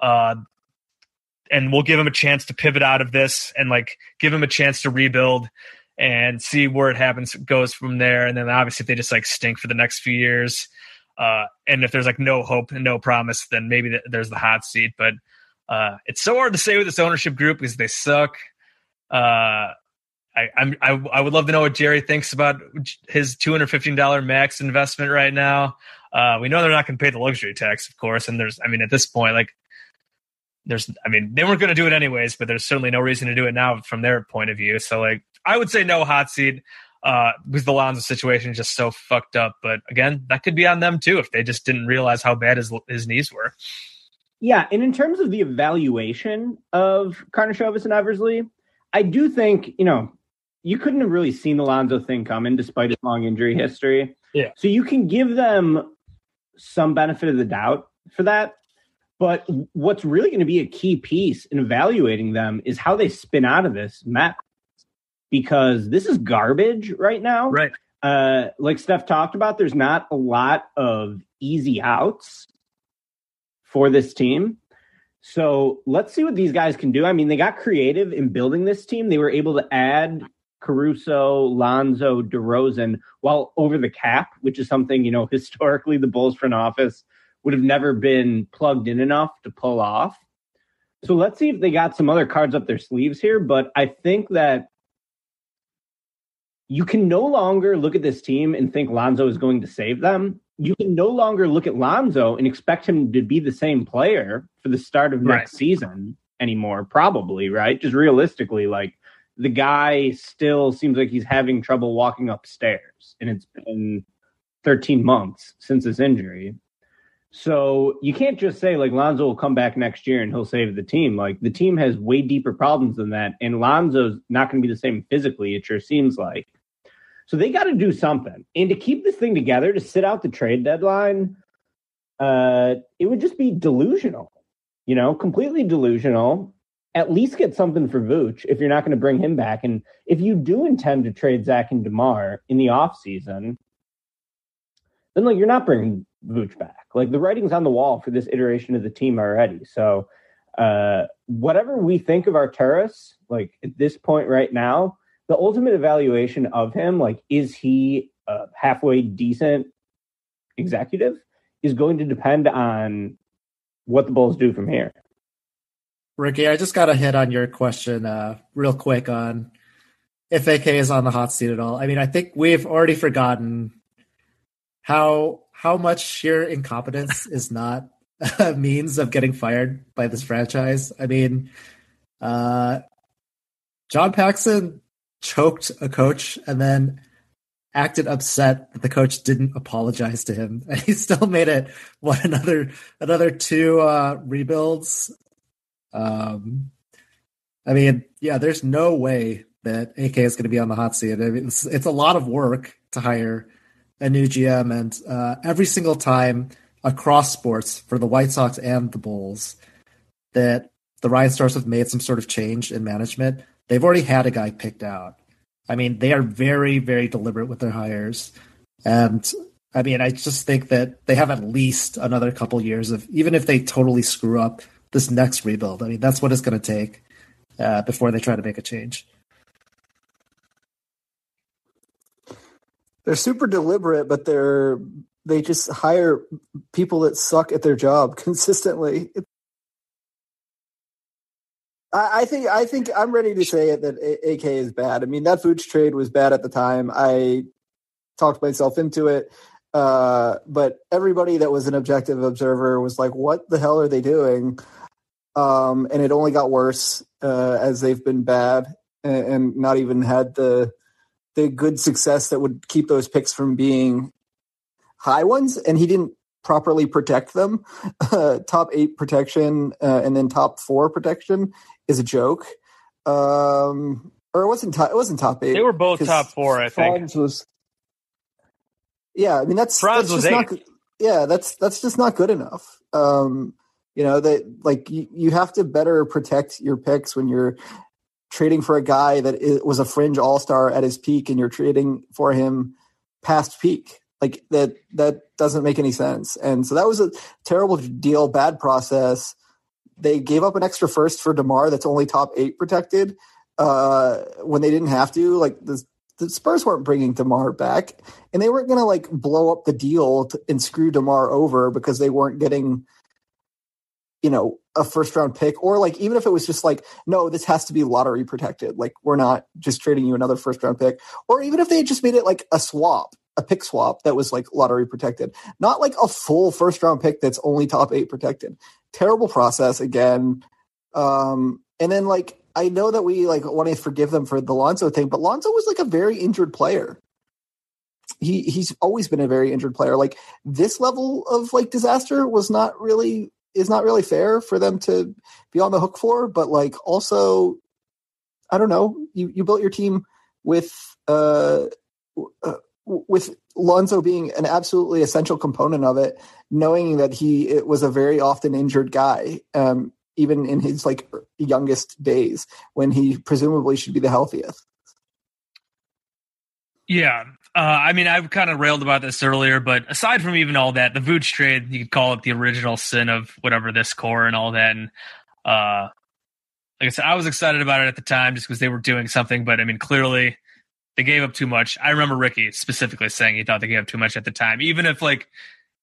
Uh, and we'll give him a chance to pivot out of this and like give him a chance to rebuild and see where it happens goes from there. And then obviously if they just like stink for the next few years, uh, and if there's like no hope and no promise, then maybe th- there's the hot seat. But uh, it's so hard to say with this ownership group because they suck. Uh, I, I'm, I, I would love to know what Jerry thinks about his two hundred fifteen dollar max investment right now. Uh, we know they're not going to pay the luxury tax, of course, and there's, I mean, at this point, like, there's, I mean, they weren't going to do it anyways, but there's certainly no reason to do it now from their point of view. So, like, I would say no hot seat uh, because the Lonzo situation is just so fucked up. But again, that could be on them too if they just didn't realize how bad his his knees were. Yeah, and in terms of the evaluation of Karnisovas and Eversley, I do think you know you couldn't have really seen the Lonzo thing coming despite his long injury history. Yeah. So you can give them some benefit of the doubt for that. But what's really going to be a key piece in evaluating them is how they spin out of this mess because this is garbage right now. Right. Uh, like Steph talked about, there's not a lot of easy outs for this team. So let's see what these guys can do. I mean, they got creative in building this team. They were able to add Caruso, Lonzo, DeRozan while over the cap, which is something, you know, [LAUGHS] historically the Bulls front office would have never been plugged in enough to pull off. So let's see if they got some other cards up their sleeves here. But I think that you can no longer look at this team and think Lonzo is going to save them. You can no longer look at Lonzo and expect him to be the same player for the start of next Right. season anymore, probably, right? Just realistically, like the guy still seems like he's having trouble walking upstairs, and it's been 13 months since his injury. So you can't just say like Lonzo will come back next year and he'll save the team. Like the team has way deeper problems than that, and Lonzo's not going to be the same physically. It sure seems like. So they got to do something, and to keep this thing together, to sit out the trade deadline, uh, it would just be delusional. You know, completely delusional. At least get something for Vooch if you're not going to bring him back, and if you do intend to trade Zach and Demar in the offseason, then like you're not bringing Vooch back. Like the writing's on the wall for this iteration of the team already. So uh, whatever we think of our Arturas, like at this point right now, the ultimate evaluation of him, like is he a halfway decent executive, is going to depend on what the Bulls do from here. Ricky, I just got a hit on your question uh, real quick on if AK is on the hot seat at all. I mean, I think we've already forgotten how how much sheer incompetence [LAUGHS] is not a means of getting fired by this franchise. I mean, uh, John Paxson choked a coach and then acted upset that the coach didn't apologize to him, [LAUGHS] and he still made it what another another two uh, rebuilds. Um, I mean, yeah, there's no way that AK is going to be on the hot seat. I mean, it's, it's a lot of work to hire a new GM, and uh, every single time across sports for the White Sox and the Bulls that the Reinsdorfs have made some sort of change in management, they've already had a guy picked out. I mean, they are very, very deliberate with their hires, and I mean, I just think that they have at least another couple years of even if they totally screw up this next rebuild. I mean, that's what it's going to take uh, before they try to make a change. They're super deliberate, but they're they just hire people that suck at their job [LAUGHS] consistently. I, I think I think I'm ready to say it that AK is bad. I mean, that Vooch trade was bad at the time. I talked myself into it. Uh, but everybody that was an objective observer was like, "What the hell are they doing?" Um, and it only got worse uh, as they've been bad and, and not even had the the good success that would keep those picks from being high ones. And he didn't properly protect them. Uh, [LAUGHS] top eight protection uh, and then top four protection is a joke. Um, or it wasn't top. It wasn't top eight. They were both top four, I think. Was. Yeah, I mean that's Franz that's was just not. eight. Yeah, that's that's just not good enough. Um, you know that like you, you have to better protect your picks when you're trading for a guy that was a fringe all star at his peak, and you're trading for him past peak. Like that that doesn't make any sense. And so that was a terrible deal, bad process. They gave up an extra first for Demar that's only top eight protected uh, when they didn't have to. Like the, the Spurs weren't bringing Demar back, and they weren't going to like blow up the deal to, and screw Demar over because they weren't getting, you know, a first round pick or like even if it was just like no, this has to be lottery protected. Like we're not just trading you another first round pick, or even if they just made it like a swap. A pick swap that was like lottery protected, not like a full first round pick that's only top eight protected. Terrible process again. Um, and then like I know that we like want to forgive them for the Lonzo thing, but Lonzo was like a very injured player. He he's always been a very injured player. Like this level of like disaster was not really is not really fair for them to be on the hook for. But like also, I don't know. You you built your team with uh, uh with Lonzo being an absolutely essential component of it, knowing that he it was a very often injured guy. Um, even in his like youngest days when he presumably should be the healthiest. Yeah. Uh, I mean, I've kind of railed about this earlier, but aside from even all that, the Vooch trade, you could call it the original sin of whatever this core and all that. And uh, like I said, I was excited about it at the time just because they were doing something, but I mean, clearly they gave up too much. I remember Ricky specifically saying he thought they gave up too much at the time, even if like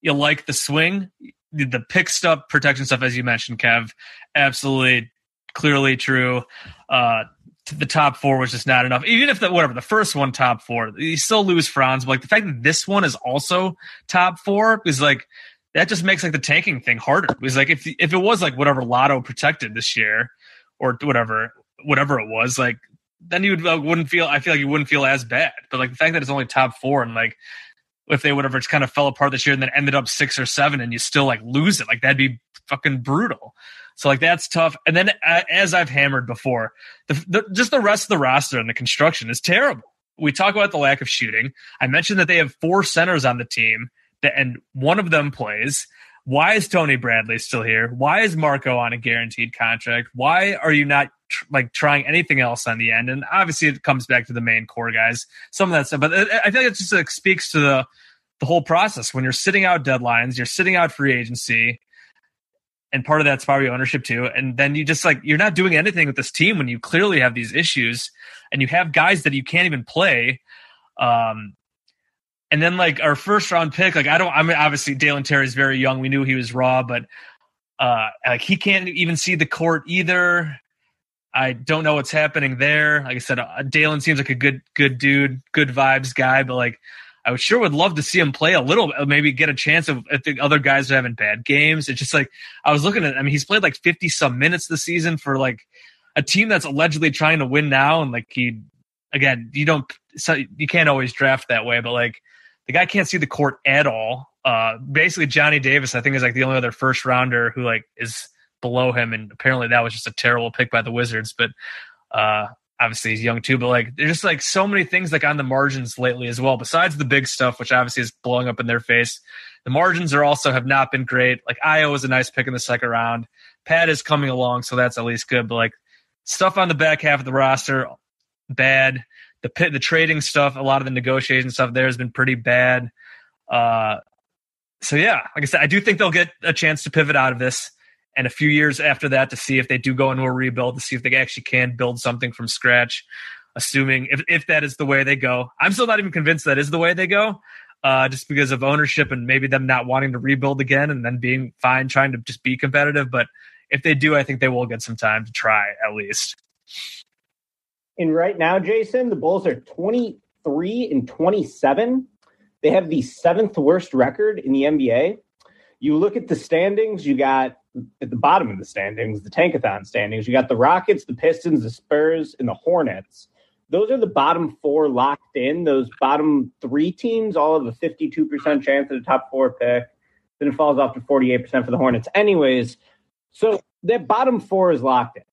you like the swing, the, pick stuff, protection stuff, as you mentioned, Kev, absolutely clearly true. Uh, the top four was just not enough. Even if the whatever the first one top four, you still lose Franz. But like the fact that this one is also top four is like that just makes like the tanking thing harder. Because like if if it was like whatever Lotto protected this year or whatever whatever it was, like then you would, uh, wouldn't feel. I feel like you wouldn't feel as bad. But like the fact that it's only top four and like if they would have just kind of fell apart this year and then ended up six or seven and you still like lose it, like that'd be fucking brutal. So like that's tough. And then uh, as I've hammered before, the, the just the rest of the roster and the construction is terrible. We talk about the lack of shooting. I mentioned that they have four centers on the team that, and one of them plays. Why is Tony Bradley still here? Why is Marko on a guaranteed contract? Why are you not tr- like trying anything else on the end? And obviously, it comes back to the main core guys. Some of that stuff, but I I think it just like, speaks to the the whole process. When you're sitting out deadlines, you're sitting out free agency, and part of that's probably ownership too. And then you just like you're not doing anything with this team when you clearly have these issues, and you have guys that you can't even play. Um, and then like our first round pick, like I don't. I mean, obviously Dalen Terry's very young. We knew he was raw, but uh, like he can't even see the court either. I don't know what's happening there. Like I said, uh, Dalen seems like a good, good dude, good vibes guy, but like I would sure would love to see him play a little, uh, maybe get a chance of if the other guys are having bad games. It's just like I was looking at. I mean, he's played like fifty some minutes this season for like a team that's allegedly trying to win now, and like he again, you don't, so you can't always draft that way, but like the guy can't see the court at all. Uh, basically, Johnny Davis, I think, is like the only other first rounder who like is below him, and apparently that was just a terrible pick by the Wizards. But uh, obviously he's young too. But like, there's just like so many things like on the margins lately as well. Besides the big stuff, which obviously is blowing up in their face, the margins are also have not been great. Like Ayo was a nice pick in the second round. Pat is coming along, so that's at least good. But like stuff on the back half of the roster, bad. The pit, the trading stuff, a lot of the negotiation stuff there has been pretty bad. Uh, so yeah, like I said, I do think they'll get a chance to pivot out of this, and a few years after that to see if they do go into a rebuild to see if they actually can build something from scratch. Assuming if if that is the way they go, I'm still not even convinced that is the way they go. Uh, just because of ownership and maybe them not wanting to rebuild again and then being fine trying to just be competitive. But if they do, I think they will get some time to try at least. And right now, Jason, the Bulls are 23 and 27. They have the seventh worst record in the NBA. You look at the standings, you got at the bottom of the standings, the Tankathon standings, you got the Rockets, the Pistons, the Spurs, and the Hornets. Those are the bottom four locked in. Those bottom three teams all have a 52% chance at a top four pick. Then it falls off to 48% for the Hornets. Anyways, so that bottom four is locked in.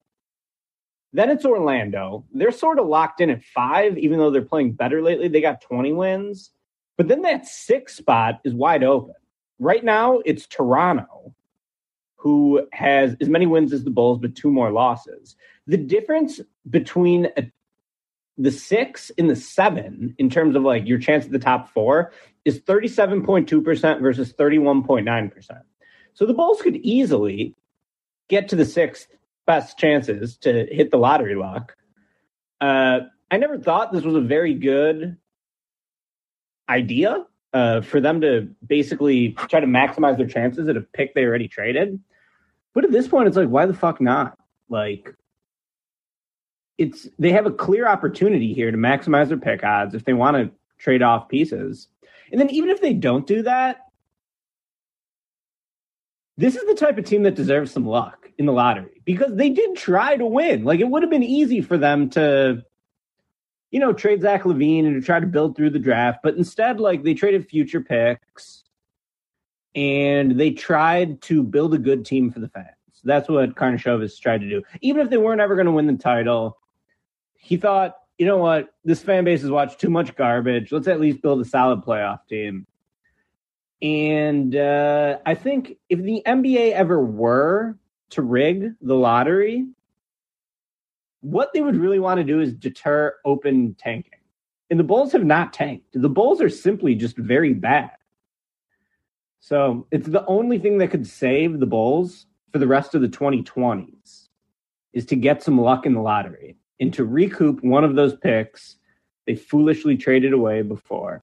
Then it's Orlando. They're sort of locked in at five, even though they're playing better lately. They got 20 wins. But then that six spot is wide open. Right now, it's Toronto, who has as many wins as the Bulls, but two more losses. The difference between a, the six and the seven, in terms of like your chance at the top four, is 37.2% versus 31.9%. So the Bulls could easily get to the sixth best chances to hit the lottery lock. Uh, I never thought this was a very good idea uh, for them to basically try to maximize their chances at a pick they already traded. But at this point, it's like, why the fuck not? Like, it's they have a clear opportunity here to maximize their pick odds if they want to trade off pieces. And then even if they don't do that, this is the type of team that deserves some luck in the lottery because they did try to win. Like it would have been easy for them to, you know, trade Zach LaVine and to try to build through the draft, but instead, like they traded future picks and they tried to build a good team for the fans. That's what Karnisovas tried to do. Even if they weren't ever going to win the title, he thought, you know what, this fan base has watched too much garbage. Let's at least build a solid playoff team. And uh, I think if the NBA ever were to rig the lottery, what they would really want to do is deter open tanking. And the Bulls have not tanked. The Bulls are simply just very bad. So it's the only thing that could save the Bulls for the rest of the 2020s is to get some luck in the lottery and to recoup one of those picks they foolishly traded away before.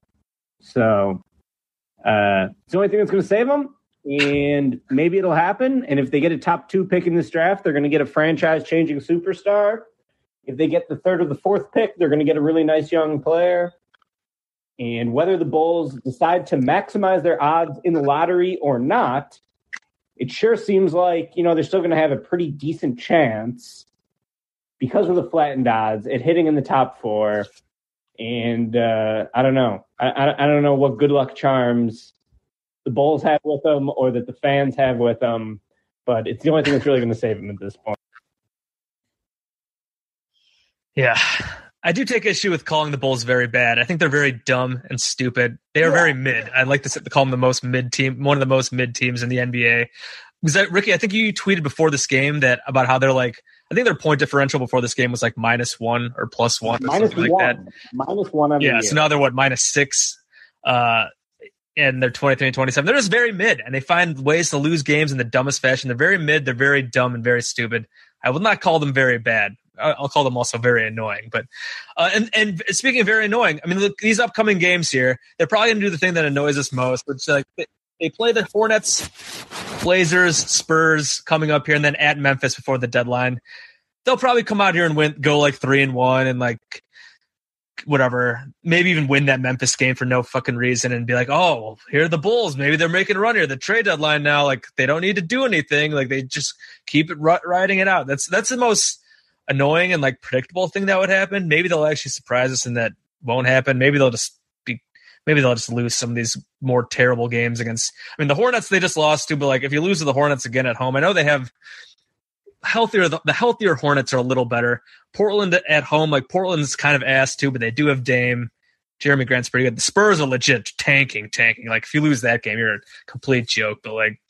So uh, it's the only thing that's going to save them. And maybe it'll happen. And if they get a top two pick in this draft, they're going to get a franchise changing superstar. If they get the third or the fourth pick, they're going to get a really nice young player. And whether the Bulls decide to maximize their odds in the lottery or not, it sure seems like, you know, they're still going to have a pretty decent chance because of the flattened odds at hitting in the top four. And uh, I don't know. I, I, I don't know what good luck charms the Bulls have with them or that the fans have with them, but it's the only thing that's really going to save them at this point. Yeah. I do take issue with calling the Bulls very bad. I think they're very dumb and stupid. They are yeah. very mid. I'd like to call them the most mid team, one of the most mid teams in the NBA. Was that Ricky? I think you tweeted before this game that about how they're like. I think their point differential before this game was like minus one or plus one or minus something one. like that. Minus one. yeah. So now they're what minus six. Uh, and they're 23 and 27. They're just very mid and they find ways to lose games in the dumbest fashion. They're very mid. They're very dumb and very stupid. I will not call them very bad. I'll call them also very annoying. But uh, and and speaking of very annoying, I mean look, these upcoming games here, they're probably going to do the thing that annoys us most, which like they, they play the Hornets, Blazers, Spurs coming up here, and then at Memphis before the deadline. They'll probably come out here and win, go like three and one, and like whatever, maybe even win that Memphis game for no fucking reason and be like, oh, here are the Bulls. Maybe they're making a run here. The trade deadline now, like they don't need to do anything. Like they just keep it riding it out. That's that's the most annoying and like predictable thing that would happen. Maybe they'll actually surprise us and that won't happen. Maybe they'll just be maybe they'll just lose some of these more terrible games against I mean the Hornets they just lost to, but like if you lose to the Hornets again at home, I know they have healthier the, the healthier Hornets are a little better. Portland at home, like Portland's kind of ass too, but they do have Dame. Jerami Grant's pretty good. The Spurs are legit tanking, tanking. Like if you lose that game, you're a complete joke. But like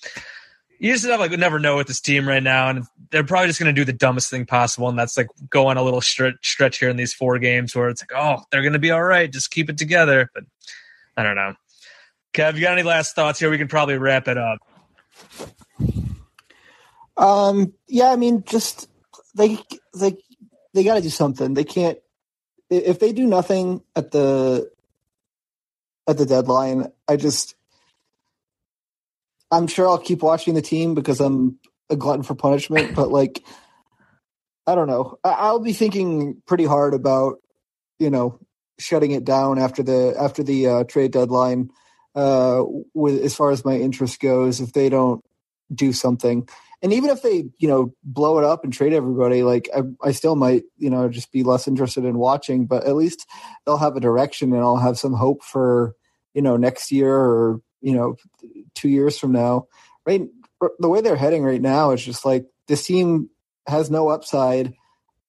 you just have like never know with this team right now, and they're probably just going to do the dumbest thing possible, and that's like go on a little stretch, stretch here in these four games where it's like, oh, they're going to be all right, just keep it together. But I don't know. Kev, you got any last thoughts here? We can probably wrap it up. Um. Yeah. I mean, just they they they got to do something. They can't if they do nothing at the at the deadline. I just I'm sure I'll keep watching the team because I'm a glutton for punishment, [COUGHS] but like I don't know. I- I'll be thinking pretty hard about you know shutting it down after the after the uh, trade deadline. Uh, with as far as my interest goes, if they don't do something, and even if they you know blow it up and trade everybody, like I, I still might you know just be less interested in watching. But at least they'll have a direction, and I'll have some hope for you know next year or you know two years from now. Right, the way they're heading right now is just like this team has no upside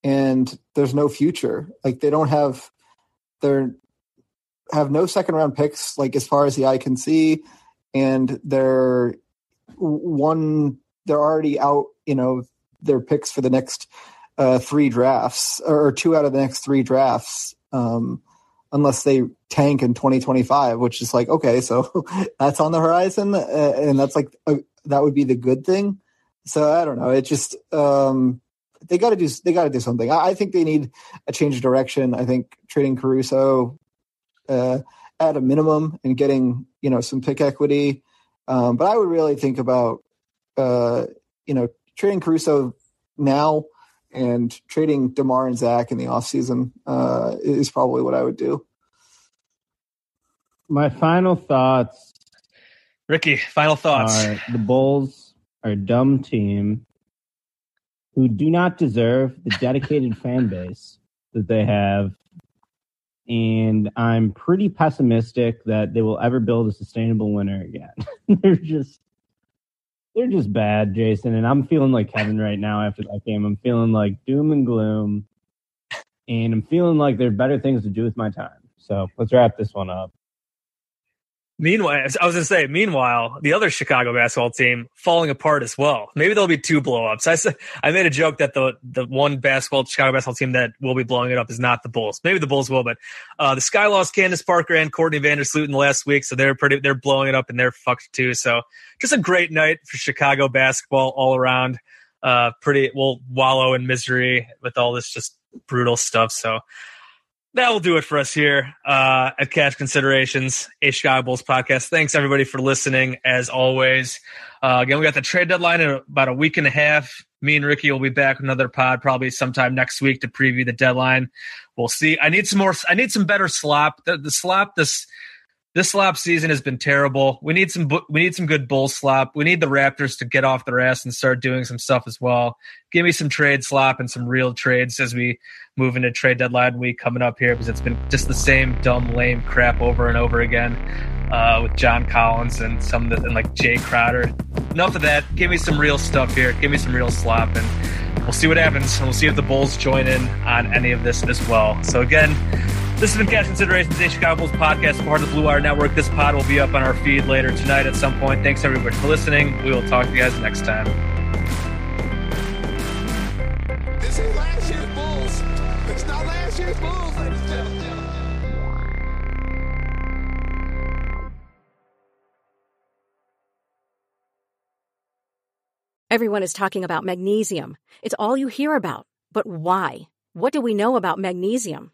and there's no future. Like they don't have they're have no second round picks like as far as the eye can see and they're one they're already out, you know, their picks for the next uh, three drafts or two out of the next three drafts. Um, unless they tank in 2025, which is like, okay, so [LAUGHS] that's on the horizon. Uh, and that's like, a, that would be the good thing. So I don't know. It just, um, they got to do, they got to do something. I, I, think they need a change of direction. I think trading Caruso, uh, at a minimum and getting, you know, some pick equity. Um, but I would really think about, uh, you know, trading Caruso now and trading DeMar and Zach in the offseason uh, is probably what I would do. My final thoughts. Ricky, final thoughts. Are the Bulls are a dumb team who do not deserve the dedicated [LAUGHS] fan base that they have. And I'm pretty pessimistic that they will ever build a sustainable winner again. [LAUGHS] They're just they're just bad, Jason. And I'm feeling like Kevin right now after that game. I'm feeling like doom and gloom. And I'm feeling like there are better things to do with my time. So let's wrap this one up. Meanwhile, I was going to say, meanwhile, the other Chicago basketball team falling apart as well. Maybe there'll be two blowups. I said, I made a joke that the, the one basketball, Chicago basketball team that will be blowing it up is not the Bulls. Maybe the Bulls will, but, uh, the Sky lost Candace Parker and Courtney Vandersloot in last week. So they're pretty, they're blowing it up and they're fucked too. So just a great night for Chicago basketball all around. Uh, pretty, we'll wallow in misery with all this just brutal stuff. So, that will do it for us here uh, at Cash Considerations, a Chicago Bulls podcast. Thanks everybody for listening. As always, uh, again we got the trade deadline in about a week and a half. Me and Ricky will be back with another pod probably sometime next week to preview the deadline. We'll see. I need some more. I need some better slop. The, the slop this this slop season has been terrible. We need some we need some good bull slop. We need the Raptors to get off their ass and start doing some stuff as well. Give me some trade slop and some real trades as we move into trade deadline week coming up here because it's been just the same dumb lame crap over and over again uh, with John Collins and some the, and like Jae Crowder. Enough of that. Give me some real stuff here. Give me some real slop and we'll see what happens. And we'll see if the Bulls join in on any of this as well. So again, this has been Cash Considerations, a Chicago Bulls podcast, part of the Blue Wire Network. This pod will be up on our feed later tonight at some point. Thanks everybody for listening. We will talk to you guys next time. This ain't last year's Bulls. It's not last year's Bulls, ladies and gentlemen. Everyone is talking about magnesium. It's all you hear about. But why? What do we know about magnesium?